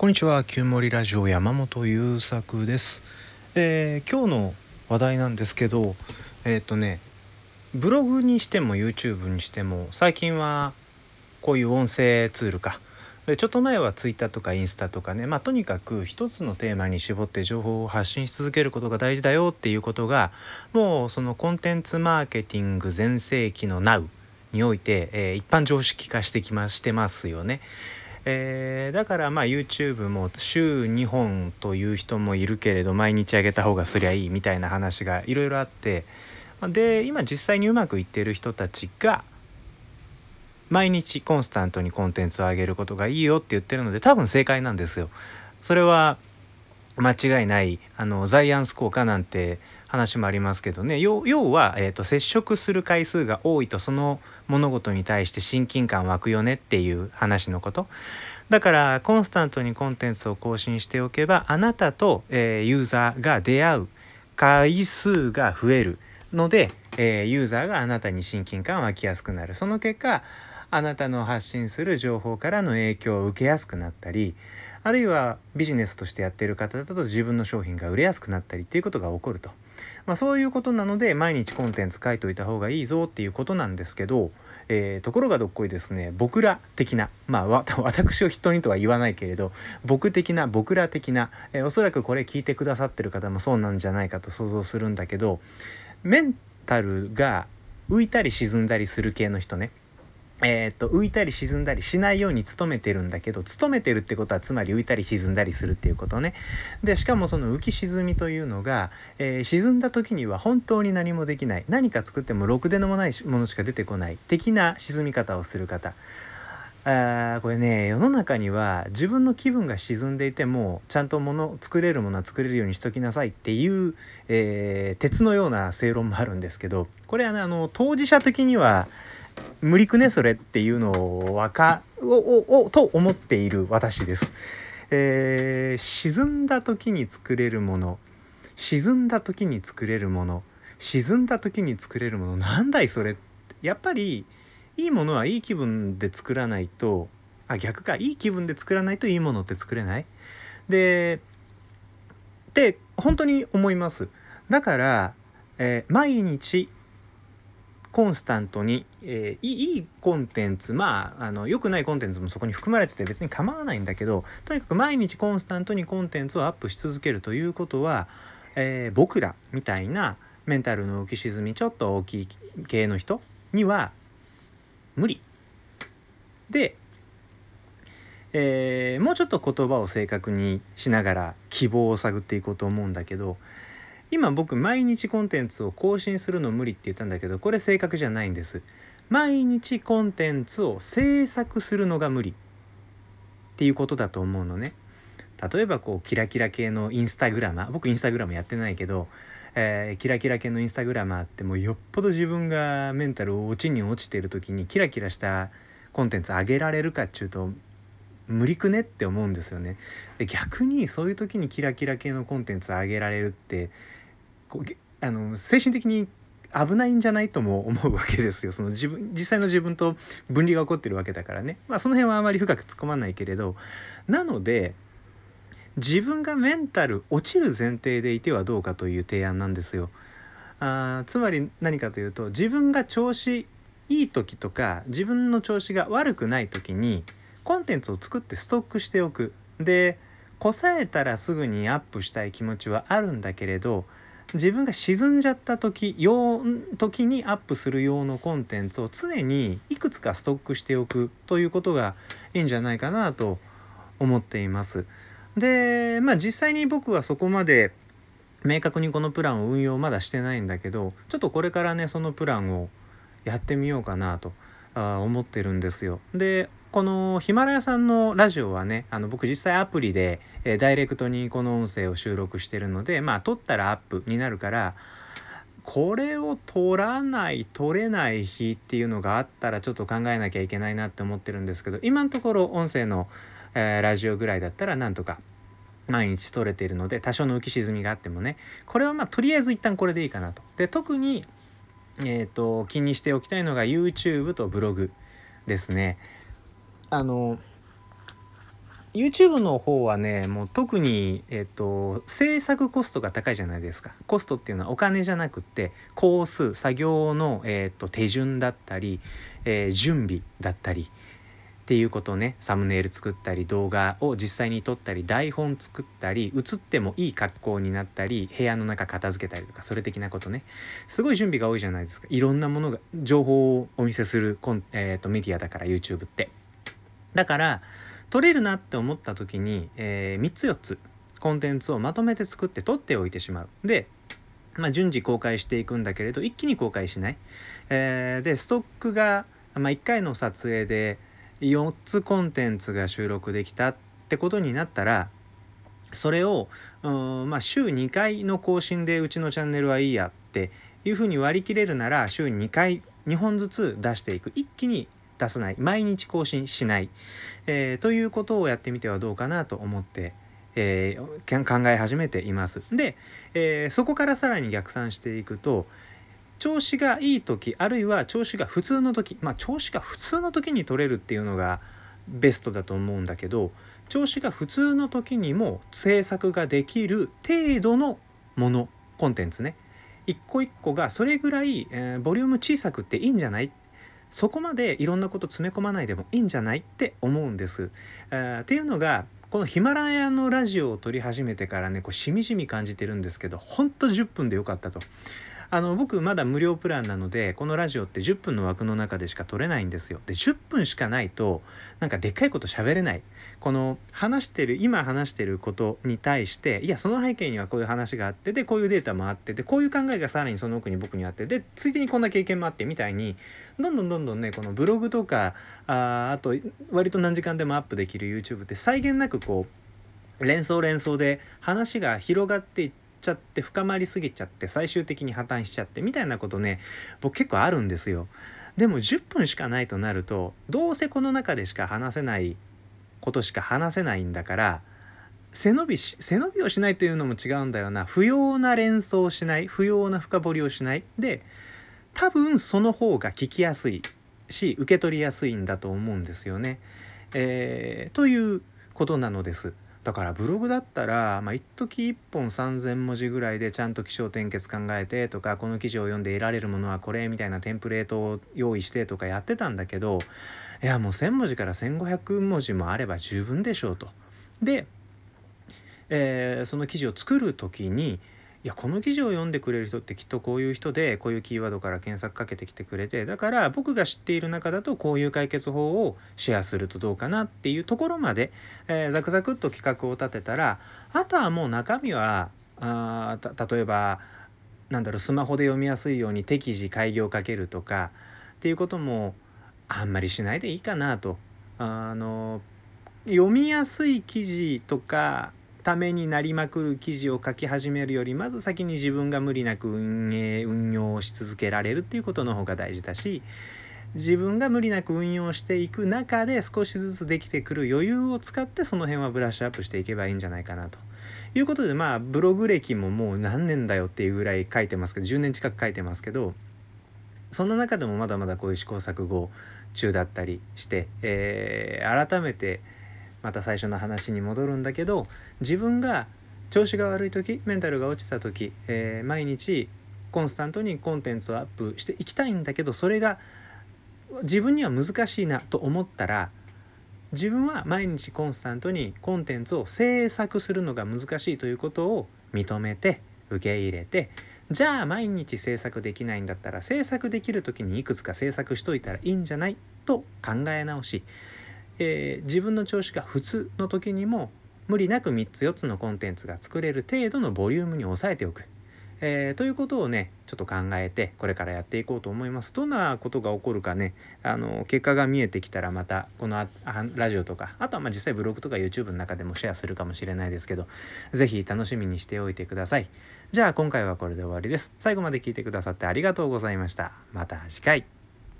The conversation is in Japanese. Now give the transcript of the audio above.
こんにちは旧森ラジオ山本優作です、えー今日の話題なんですけどえっ、とねブログにしても YouTube にしても最近はこういう音声ツールかでちょっと前は Twitter とかインスタとかねまあとにかく一つのテーマに絞って情報を発信し続けることが大事だよっていうことがもうそのコンテンツマーケティング全盛期の Now において、えー一般常識化してきましてますよね。えーだからまあ YouTube も週2本という人もいるけれど毎日上げた方がそりゃいいみたいな話がいろいろあってで今実際にうまくいってる人たちが毎日コンスタントにコンテンツを上げることがいいよって言ってるので多分正解なんですよ。それは間違いないあのザイアンス効果なんて話もありますけどね。要要は、えー、と接触する回数が多いとその物事に対して親近感湧くよねっていう話のこと。だからコンスタントにコンテンツを更新しておけばあなたと、えーユーザーが出会う回数が増えるので、えーユーザーがあなたに親近感湧きやすくなる。その結果あなたの発信する情報からの影響を受けやすくなったりあるいはビジネスとしてやってる方だと自分の商品が売れやすくなったりっていうことが起こると、まあ、そういうことなので毎日コンテンツ書いといた方がいいぞっていうことなんですけど、えーところがどっこいですね僕ら的なまあ 私を人にとは言わないけれど僕的な僕ら的な、えーおそらくこれ聞いてくださってる方もそうなんじゃないかと想像するんだけどメンタルが浮いたり沈んだりする系の人ね。えー、と浮いたり沈んだりしないように努めてるんだけど努めてるってことはつまり浮いたり沈んだりするっていうことね。でしかもその浮き沈みというのが、えー沈んだ時には本当に何もできない。何か作ってもろくでのもないものしか出てこない。的な沈み方をする方。あーこれね世の中には自分の気分が沈んでいてもちゃんともの作れるものは作れるようにしときなさいっていう、えー鉄のような正論もあるんですけどこれはねあの当事者的には無理くねそれっていうのをわかをををと思っている私です。えー沈んだ時に作れるもの沈んだ時に作れるもの沈んだ時に作れるものなんだいそれやっぱりいいものはいい気分で作らないとあ逆かいい気分で作らないといいものって作れないでって本当に思いますだから、えー毎日コンスタントに、えーいいコンテンツまああの良くないコンテンツもそこに含まれてて別に構わないんだけどとにかく毎日コンスタントにコンテンツをアップし続けるということは、えー僕らみたいなメンタルの浮き沈みちょっと大きい系の人には無理。で、えーもうちょっと言葉を正確にしながら希望を探っていこうと思うんだけど今僕毎日コンテンツを更新するの無理って言ったんだけどこれ正確じゃないんです。毎日コンテンツを制作するのが無理っていうことだと思うのね。例えばこうキラキラ系のインスタグラマー僕インスタグラムやってないけど、えーキラキラ系のインスタグラマーってもうよっぽど自分がメンタルを落ちに落ちてる時にキラキラしたコンテンツ上げられるかっちゅうと無理くねって思うんですよね。で逆にそういう時にキラキラ系のコンテンツ上げられるってこうあの精神的に危ないんじゃないとも思うわけですよその自分実際の自分と分離が起こってるわけだからねまあその辺はあまり深く突っ込まないけれどなので自分がメンタル落ちる前提でいてはどうかという提案なんですよ。あつまり何かというと自分が調子いい時とか自分の調子が悪くない時にコンテンツを作ってストックしておく。でこさえたらすぐにアップしたい気持ちはあるんだけれど自分が沈んじゃった時用時にアップする用のコンテンツを常にいくつかストックしておくということがいいんじゃないかなと思っています。でまあ実際に僕はそこまで明確にこのプランを運用まだしてないんだけどちょっとこれからねそのプランをやってみようかなと思ってるんですよ。でこのヒマラヤさんのラジオはねあの僕実際アプリで、えーダイレクトにこの音声を収録してるのでまあ撮ったらアップになるからこれを撮らない撮れない日っていうのがあったらちょっと考えなきゃいけないなって思ってるんですけど今のところ音声の、えーラジオぐらいだったらなんとか毎日撮れているので多少の浮き沈みがあってもねこれはまあとりあえず一旦これでいいかなと。で特にえー、と気にしておきたいのが YouTube とブログですね。あの YouTube の方はねもう特に、えっと、制作コストが高いじゃないですか。コストっていうのはお金じゃなくって工数作業の、えっと、手順だったり、えー、準備だったりっていうことねサムネイル作ったり動画を実際に撮ったり台本作ったり映ってもいい格好になったり部屋の中片付けたりとかそれ的なことね。すごい準備が多いじゃないですか。いろんなものが情報をお見せするコン、えーと、とメディアだから YouTube って。だから撮れるなって思った時に、えー、3つ4つコンテンツをまとめて作って撮っておいてしまう。でまあ、順次公開していくんだけれど一気に公開しない、えー、でストックが、まあ、1回の撮影で4つコンテンツが収録できたってことになったらそれをうんまあ週2回の更新でうちのチャンネルはいいやっていうふうに割り切れるなら週2回2本ずつ出していく。一気に出さない毎日更新しない、えー、ということをやってみてはどうかなと思って、えー、考え始めています。で、えー、そこからさらに逆算していくと調子がいい時あるいは調子が普通の時まあ調子が普通の時に取れるっていうのがベストだと思うんだけど調子が普通の時にも制作ができる程度のものコンテンツね。一個一個がそれぐらい、えー、ボリューム小さくっていいんじゃない？そこまでいろんなこと詰め込まないでもいいんじゃないって思うんです。え、っていうのがこのヒマラヤのラジオを撮り始めてからねこうしみじみ感じてるんですけどほんと10分でよかったと。あの僕まだ無料プランなのでこのラジオって10分の枠の中でしか撮れないんですよ。で10分しかないとなんかでっかいこと喋れない。この話してる今話してることに対していやその背景にはこういう話があってでこういうデータもあってでこういう考えがさらにその奥に僕にあってでついでにこんな経験もあってみたいにどんどんどんどんねこのブログとかああと割と何時間でもアップできる YouTube って際限なくこう連想連想で話が広がっていってちゃって深まりすぎちゃって最終的に破綻しちゃってみたいなことね僕結構あるんですよ。でも10分しかないとなるとどうせこの中でしか話せないことしか話せないんだから背伸びし背伸びをしないというのも違うんだよな不要な連想をしない不要な深掘りをしないで多分その方が聞きやすいし受け取りやすいんだと思うんですよね。えー、ということなのです。だからブログだったら、まあ、一時一本3,000文字ぐらいでちゃんと気象転結考えてとかこの記事を読んで得られるものはこれみたいなテンプレートを用意してとかやってたんだけどいやもう1,000文字から1,500文字もあれば十分でしょうと。で、えー、その記事を作る時にいやこの記事を読んでくれる人ってきっとこういう人でこういうキーワードから検索かけてきてくれてだから僕が知っている中だとこういう解決法をシェアするとどうかなっていうところまで、えー、ザクザクっと企画を立てたらあとはもう中身はあ例えばなんだろうスマホで読みやすいように適時開業かけるとかっていうこともあんまりしないでいいかなと。あの読みやすい記事とかためになりまくる記事を書き始めるよりまず先に自分が無理なく運営運用し続けられるっていうことの方が大事だし自分が無理なく運用していく中で少しずつできてくる余裕を使ってその辺はブラッシュアップしていけばいいんじゃないかなと。いうことでまあブログ歴ももう何年だよっていうぐらい書いてますけど10年近く書いてますけどそんな中でもまだまだこういう試行錯誤中だったりして、えー、改めてまた最初の話に戻るんだけど自分が調子が悪い時メンタルが落ちた時、えー、毎日コンスタントにコンテンツをアップしていきたいんだけどそれが自分には難しいなと思ったら自分は毎日コンスタントにコンテンツを制作するのが難しいということを認めて受け入れてじゃあ毎日制作できないんだったら制作できる時にいくつか制作しといたらいいんじゃないと考え直しえー、自分の調子が普通の時にも無理なく3つ4つのコンテンツが作れる程度のボリュームに抑えておく。えー、ということをねちょっと考えてこれからやっていこうと思います。どんなことが起こるかねあの結果が見えてきたらまたこのラジオとかあとはまあ実際ブログとか YouTube の中でもシェアするかもしれないですけど是非楽しみにしておいてください。じゃあ今回はこれで終わりです。最後まで聞いてくださってありがとうございました。また次回。